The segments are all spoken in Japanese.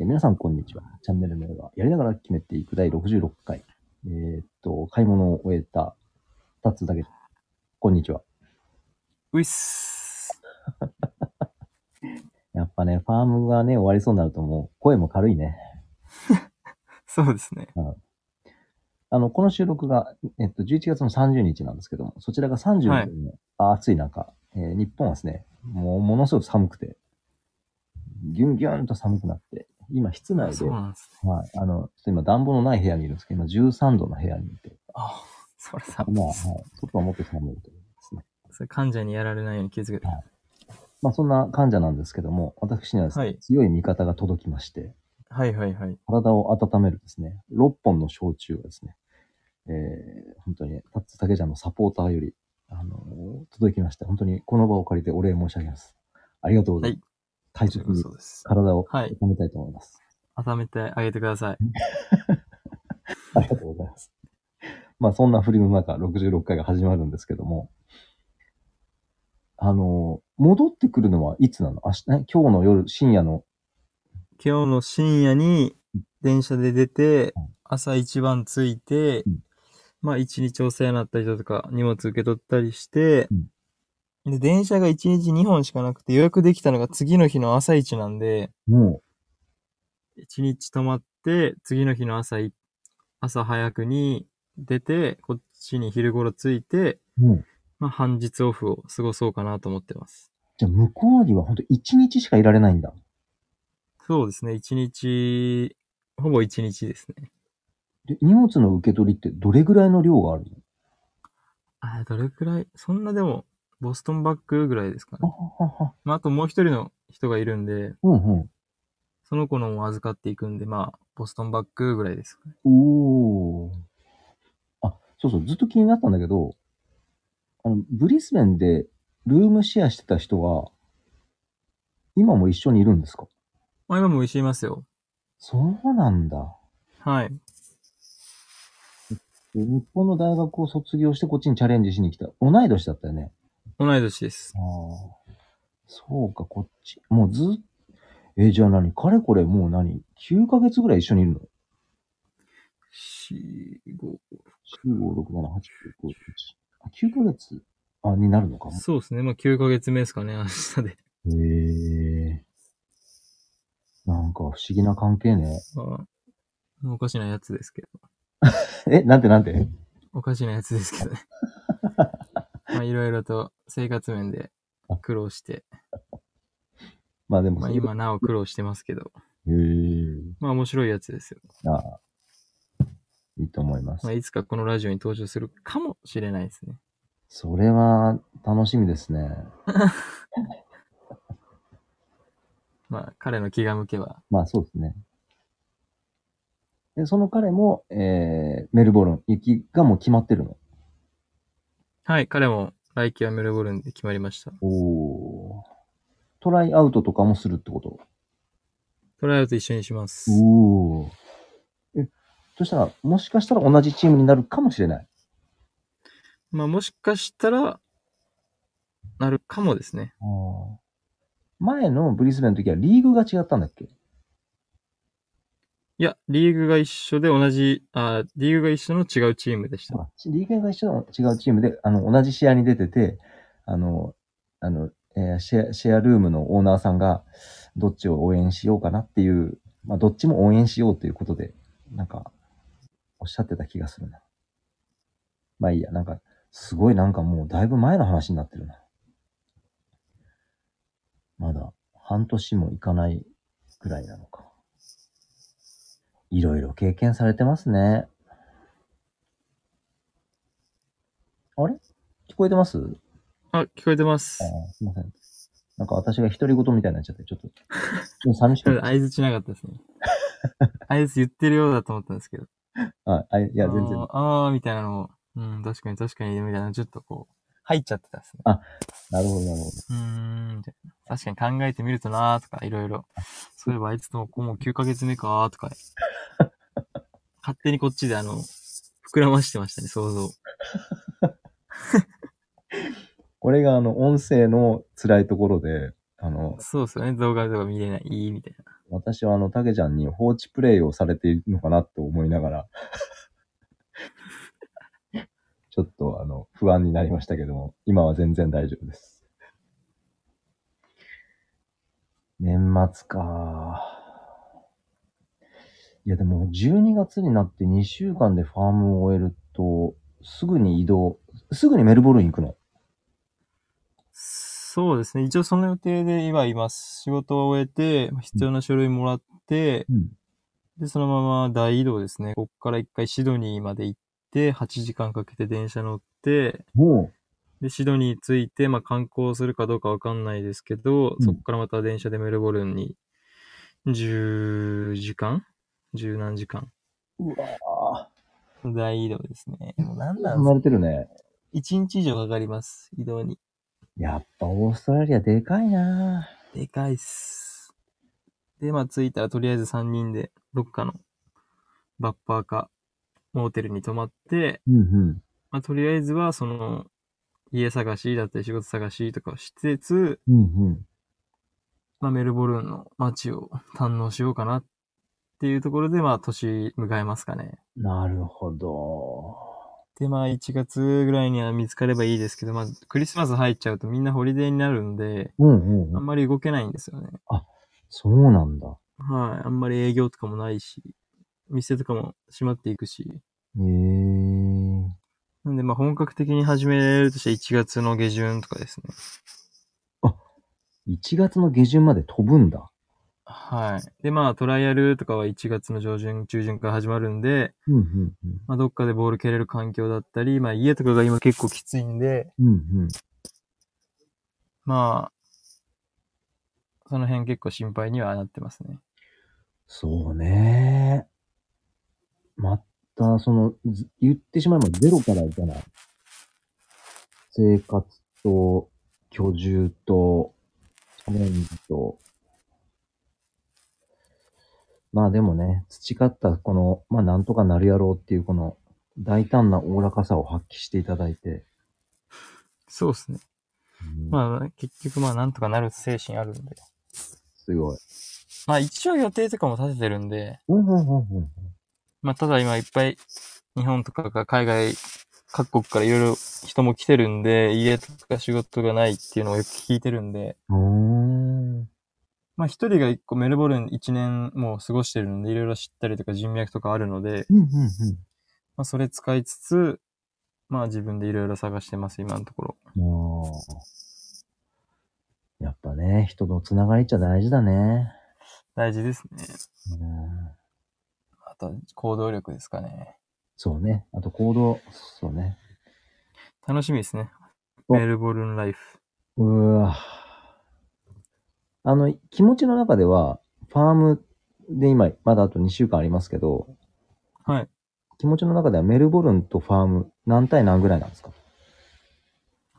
えー皆さん、こんにちは。チャンネル名は、やりながら決めていく第66回。えーっと、買い物を終えた、二つだけ。こんにちは。ういっす。やっぱね、ファームがね、終わりそうになるともう、声も軽いね。そうですね。あの、この収録が、えっと、11月の30日なんですけども、そちらが30日の、はい暑い中、えー日本はですね、もう、ものすごく寒くて、ギュンギュンと寒くなって、今、室内で、はい。あの、ちょっと今、暖房のない部屋にいるんですけど、今、13度の部屋にいて、あ、それさ、まあ、はい、外はもっと寒いというですね。それ患者にやられないように気をつけて。まあ、そんな患者なんですけども、私にはですね、はい強い味方が届きまして、はいはいはい。体を温めるですね、6本の焼酎がですね、えー、本当に、タッツ竹ちゃんのサポーターより、あのー届きまして、本当にこの場を借りてお礼申し上げます。ありがとうございます。大切にそうです。体をはい温めたいと思います。温めてあげてください。ありがとうございます。まあ、そんな振りの中、66回が始まるんですけども、あのー戻ってくるのはいつなの？明日、ね、今日の夜、深夜の、今日の深夜に電車で出てうん、朝一番着いてうん、まあ一日お世話になった人とか荷物受け取ったりしてうん、で、電車が一日2本しかなくて予約できたのが次の日の朝一なんで、も一日泊まって、次の日の朝い、朝早くに出て、こっちに昼頃着いて、う、もう、まあ半日オフを過ごそうかなと思ってます。じゃあ向こうには本当1日しかいられないんだ。そうですね、一日、ほぼ一日ですね。で荷物の受け取りってどれぐらいの量があるの？あどれくらい、そんなでも、ボストンバッグぐらいですかはね。ははは。まああともう一人の人がいるんで、うんうん。その子のも預かっていくんで、まあ、ボストンバッグぐらいですかね。おー。あ、そうそう、ずっと気になったんだけど、あの、ブリスベンでルームシェアしてた人が、今も一緒にいるんですか？まあ今も一緒にいますよ。そうなんだ。はい。で日本の大学を卒業してこっちにチャレンジしに来た。同い年だったよね。同い年です。ああ。そうか、こっち。もうずっえーじゃあ何？かれこれもう何 ?9 ヶ月ぐらい一緒にいるの？四五 ?9、5、6、7、8、9、9、1。あ、9ヶ月？あ、になるのか？も。そうですね。まあ9ヶ月目ですかね、明日で。へえ。なんか不思議な関係ね。まあ、おかしなやつですけど。え、なんてなんて？おかしなやつですけどね。まあいろいろと生活面で苦労して、まあでもまあ今なお苦労してますけど、へえ。まあ面白いやつですよ。ああ。いいと思います。まあいつかこのラジオに登場するかもしれないですね。それは楽しみですね。まあ彼の気が向けば。まあそうですね。で、その彼も、えー、メルボルン行きがもう決まってるの？はい、彼も来季はメルボルンで決まりました。おートライアウトとかもするってこと？トライアウト一緒にします。おーえ、そしたら、もしかしたら同じチームになるかもしれない？まあもしかしたら、なるかもですね。あー前のブリスベンの時はリーグが違ったんだっけ？いや、リーグが一緒で同じ、あリーグが一緒の違うチームでした。リーグが一緒の違うチームで、あの、同じ試合に出てて、あの、あの、えーシェア、シェアルームのオーナーさんが、どっちを応援しようかなっていう、まあ、どっちも応援しようということで、なんか、おっしゃってた気がするな。まあいいや、なんか、すごいなんかもうだいぶ前の話になってるな。まだ半年もいかないくらいなのか。いろいろ経験されてますね。あれ？聞こえてます？あ、聞こえてますすいません。なんか私が独り言みたいになっちゃって、ちょっと、ちょっと寂しくて。合図しなかったですね。合図言ってるようだと思ったんですけど。あ、あいや、全然。あーあーみたいなのも、うん、確かに確かに、みたいな、ちょっとこう、入っちゃってたですね。なるほど、なるほど。うーん、みたいな。確かに考えてみるとなーとか、いろいろ。そういえばあいつともこうもう9ヶ月目かーとか。勝手にこっちであの、膨らましてましたね、想像。これがあの、音声の辛いところで、あの、そうですよね、動画とか見れない、いいみたいな。私はあの、たけちゃんに放置プレイをされているのかなと思いながら、ちょっとあの、不安になりましたけども、今は全然大丈夫です。年末か。いやでも12月になって2週間でファームを終えると、すぐに移動、すぐにメルボルン行くの？そうですね。一応その予定で今います。仕事を終えて、必要な書類もらって、うん。で、そのまま大移動ですね。こっから一回シドニーまで行って、8時間かけて電車乗って、もで、シドニー着いて、まあ観光するかどうかわかんないですけど、うんそっからまた電車でメルボルンに、10時間？十何時間？う、うわ大移動ですね。もう何ぁ、なん離れてるね。一日以上かかります。移動に。やっぱオーストラリアでかいなでかいっす。で、まあ着いたらとりあえず3人でどっかのバッパーかモーテルに泊まって、うんうん。まあとりあえずはその家探しだったり仕事探しとかをしつつ、うんうん。まあメルボルンの街を堪能しようかなっていうところでまあ年迎えますかね。なるほど。でまあ1月ぐらいには見つかればいいですけど、まあクリスマス入っちゃうとみんなホリデーになるんで、うんうんうん。あんまり動けないんですよね。そうなんだ。はい。あんまり営業とかもないし、店とかも閉まっていくし。へえー。なんで、まあ本格的に始めるとして1月の下旬とかですね。1月の下旬まで飛ぶんだ。はい。で、まあトライアルとかは1月の上旬、中旬から始まるんで、うんうんまあどっかでボール蹴れる環境だったり、まあ家とかが今結構きついんで、うん。うんうん。まあ、その辺結構心配にはなってますね。そうね。また、その、ず言ってしまえばゼロからいかない。生活と、居住と、チャレンジと。まあでもね、培ったこの、まあなんとかなるやろうっていうこの大胆なおおらかさを発揮していただいて。そうですね。うんまあ結局まあなんとかなる精神あるんで。すごい。まあ一応予定とかも立ててるんで、うんうんうんうん。まあ、ただ今いっぱい日本とかが海外各国からいろいろ人も来てるんで、家とか仕事がないっていうのをよく聞いてるんで。まあ一人が一個メルボルン一年もう過ごしてるんで、いろいろ知ったりとか人脈とかあるので、うんうんうん。まあそれ使いつつ、まあ自分でいろいろ探してます、今のところ。やっぱね、人のつながりっちゃ大事だね。大事ですね。うん、あ行動力ですかね。そうね。あと行動、そうね。楽しみですね。おメルボルンライフ。うわあの、気持ちの中では、ファームで今、まだあと2週間ありますけど、はい。気持ちの中ではメルボルンとファーム、何対何ぐらいなんですか？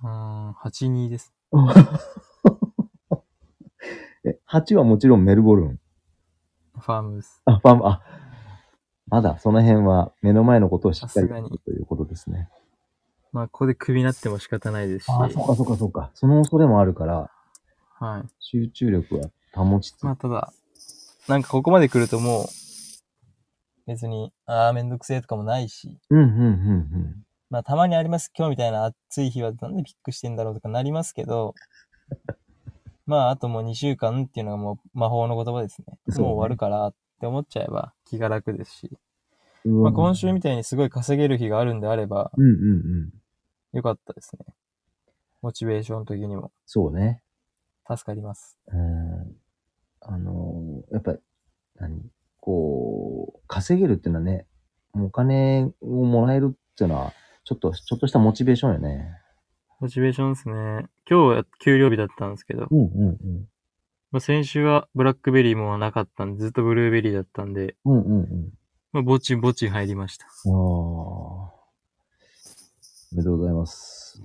うーん、8-2です。え、8はもちろんメルボルン。ファームです。あ、ファーム、あ、まだその辺は目の前のことをしっかりさすがにということですね。まあここでクビになっても仕方ないですし。あ、そうかそうかそうか。その恐れもあるから、はい。集中力は保ちつつ。まあ、ただ、なんかここまで来るともう、別に、ああ、めんどくせえとかもないし、うん、うん、うん、まあ、たまにあります。今日みたいな暑い日はなんでピックしてんだろうとかなりますけど、まあ、あともう2週間っていうのがもう魔法の言葉ですね。もう終わるからって思っちゃえば気が楽ですし、うん。まあ、今週みたいにすごい稼げる日があるんであれば、うん、うん、うん。よかったですね。モチベーション的にもそうね。助かります。うん。あのーやっぱり、何？こう、稼げるっていうのはね、お金をもらえるっていうのは、ちょっと、ちょっとしたモチベーションよね。モチベーションですね。今日は給料日だったんですけど、うん、うん、うん。まあ、先週はブラックベリーもなかったんで、ずっとブルーベリーだったんで、うん、うん、うん。まあ、ぼちぼち入りました。ああ。おめでとうございます。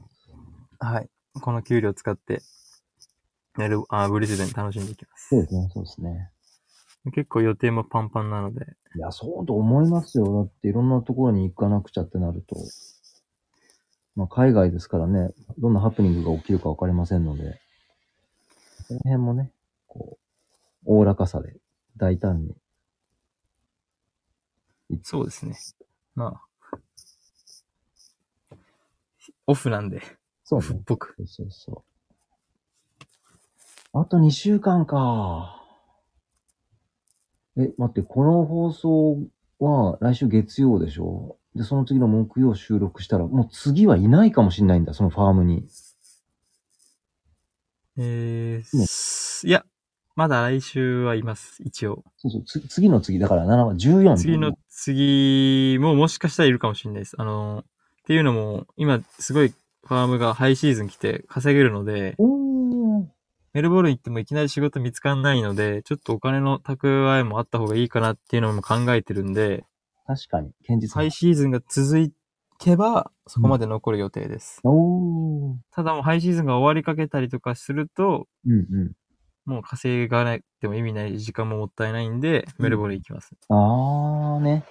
はい。この給料を使って、やる、あ、ブリスベン楽しんでいきます。そうですね、そうですね。結構予定もパンパンなので、いや、そうと思いますよ。だっていろんなところに行かなくちゃってなると。まあ、海外ですからね、どんなハプニングが起きるかわかりませんので、その辺もね、こう、おおらかさで大胆に。そうですね。まあ。オフなんで、オフっそうね。ぽく。そうそう。あと2週間か。え、待って、この放送は来週月曜でしょ？で、その次の木曜収録したら、もう次はいないかもしれないんだ、そのファームに。えー、ねすいや、まだ来週はいます、一応。そうそう、つ次の次、だから7は14次の次ももしかしたらいるかもしれないです。あの、っていうのも、今すごいファームがハイシーズン来て稼げるので、おー。メルボルン行ってもいきなり仕事見つかんないので、ちょっとお金の蓄えもあった方がいいかなっていうのも考えてるんで、確かに、堅実ハイシーズンが続けば、そこまで残る予定です。おー。ただもうハイシーズンが終わりかけたりとかすると、うんうん。もう稼がなくても意味ない時間ももったいないんで、メルボルン行きます。あーね。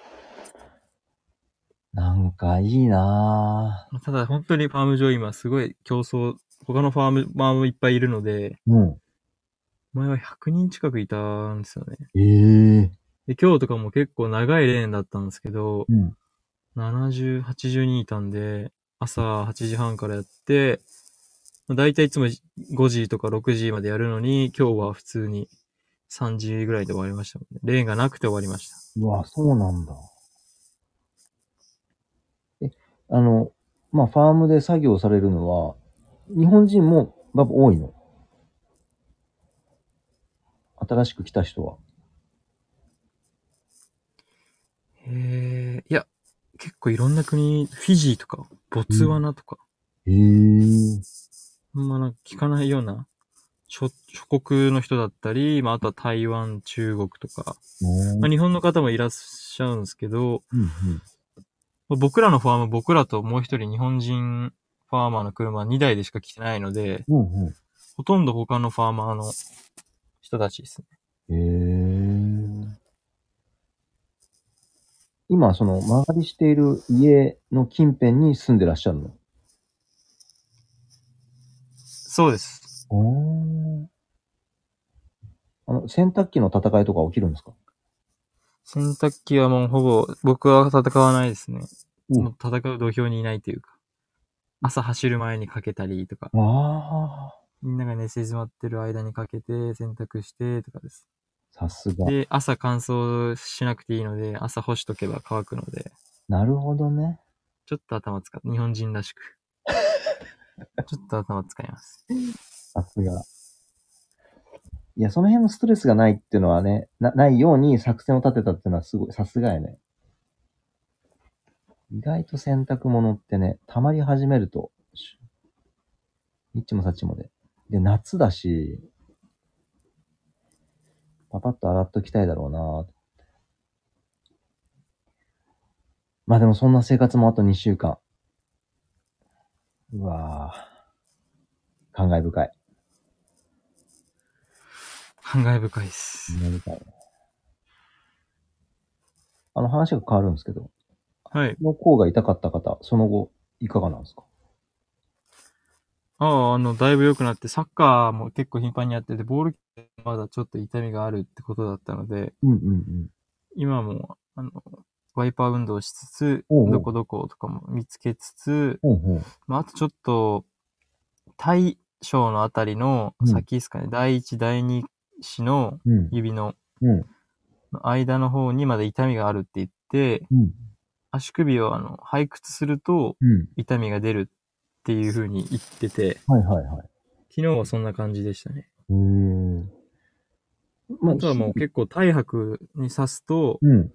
なんかいいなただ本当にファーム上今すごい競争、他のファーム、ファームいっぱいいるので、ぁ。うん。前は100人近くいたんですよね。ええで、今日とかも結構長いレーンだったんですけど、うん。70、80人いたんで、朝8時半からやって、まあ、大体いつも5時とか6時までやるのに、今日は普通に3時ぐらいで終わりましたもんね。レーンがなくて終わりました。うわ、そうなんだ。え、あの、まあ、ファームで作業されるのは、日本人もやっぱ多いの？新しく来た人は。へえ、いや、結構いろんな国、フィジーとか、ボツワナとか、へえ。あんまなんか聞かないような諸、諸国の人だったり、まあ、あとは台湾、中国とか、まあ、日本の方もいらっしゃるんですけど、うんうん。まあ僕らのファーム、僕らともう一人日本人ファーマーの車2台でしか来てないので、うんうん。ほとんど他のファーマーの人たちですね。へえ。今、その、間借りしている家の近辺に住んでらっしゃるの？そうです。おーあの、洗濯機の戦いとか起きるんですか？洗濯機はもうほぼ、僕は戦わないですね。うんもう戦う土俵にいないというか。朝走る前にかけたりとか、ああ、みんなが寝静まってる間にかけて洗濯してとかです。さすが。で、朝乾燥しなくていいので、朝干しとけば乾くので、なるほどね。ちょっと頭使う。日本人らしく。ちょっと頭使います。さすが。いや、その辺のストレスがないっていうのはね、なないように作戦を立てたっていうのはすごい、さすがやね。意外と洗濯物ってね、溜まり始めると、しニッチもサッチもで。で、夏だし、パパッと洗っときたいだろうなまあでもそんな生活もあと2週間。うわぁ。感慨深い。感慨深いです。感慨深いね。あの話が変わるんですけど、はい。の甲が痛かった方、その後、いかがなんですか？ああ、あの、だいぶ良くなって、サッカーも結構頻繁にやってて、ボールまだちょっと痛みがあるってことだったので、うんうんうん。今も、あの、ワイパー運動しつつ、おうおうどこどことかも見つけつつ。まあ、あとちょっと、大小のあたりのうん先ですかね、第一、第二子のうん。指のうん。間の方にまだ痛みがあるって言って、うん。足首をあの、背屈するとうん。痛みが出るっていう風に言ってて、はいはいはい。昨日はそんな感じでしたね。うーん。まあとはもう結構体白に刺すと、うん。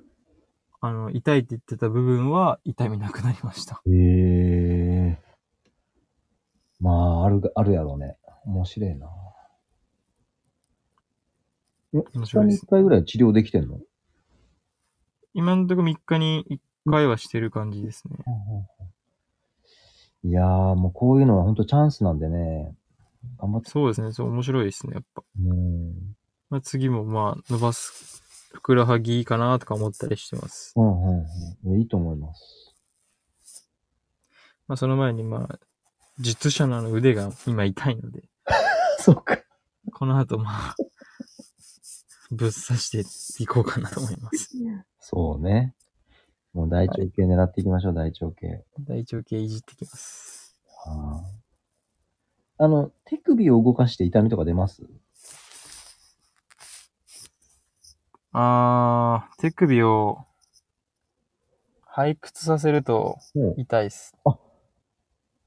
あの、痛いって言ってた部分は痛みなくなりました。へえ。まあ、あるが、あるやろうね。面白いな。え、面2日に1白いです。回ぐらい治療できてんの？今のところ3日に1回はしてる感じですね。いやー、もうこういうのは本当チャンスなんでね。頑張って。そうですね。そう、面白いですね、やっぱ。うん。まあ、次もまあ、伸ばす、ふくらはぎかなとか思ったりしてます。うんうんうん。いいと思います。まあ、その前にまあ、術者の腕が今痛いので、そうか。この後まあ、ぶっ刺していこうかなと思います。そうね。もう大腸系狙っていきましょう、大腸系。大腸系いじってきます。あーあの、手首を動かして痛みとか出ます？あー、手首を背屈させると痛いっす。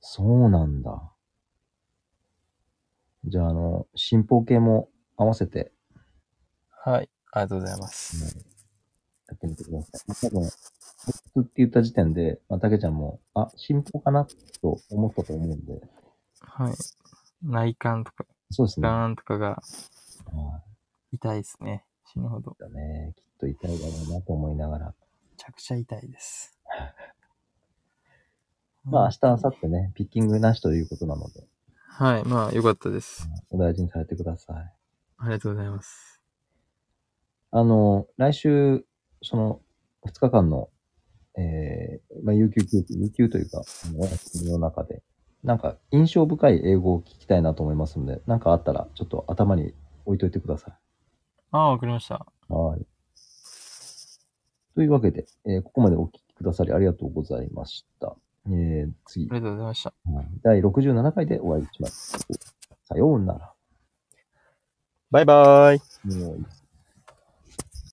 そうなんだ。じゃあ、あの、進歩系も合わせて、はい。ありがとうございます。やってみてください。まあ多分、普通って言った時点で、まあ、たけちゃんも、あ、進歩かなと思ったと思うんで、はい。内幹とか、そうですね。はガーンとかがい。痛いですね。死ぬほど。だね。きっと痛いだろうなと思いながら。めちゃくちゃ痛いです。まあ、明日、明後日ね、ピッキングなしということなので、はい。まあ、よかったです。お大事にされてください。ありがとうございます。あの、来週、その、2日間の、えー、まあ、有給休憩、有給というか、お休みの中で、なんか、印象深い英語を聞きたいなと思いますので、なんかあったら、ちょっと頭に置いといてくださああ、わかりました。い。はい。というわけで、えーここまでお聞きくださりありがとうございました。えー、次あ、りがとうございました。はい第67回でお会いしましょう。さようなら。バイバイ。もう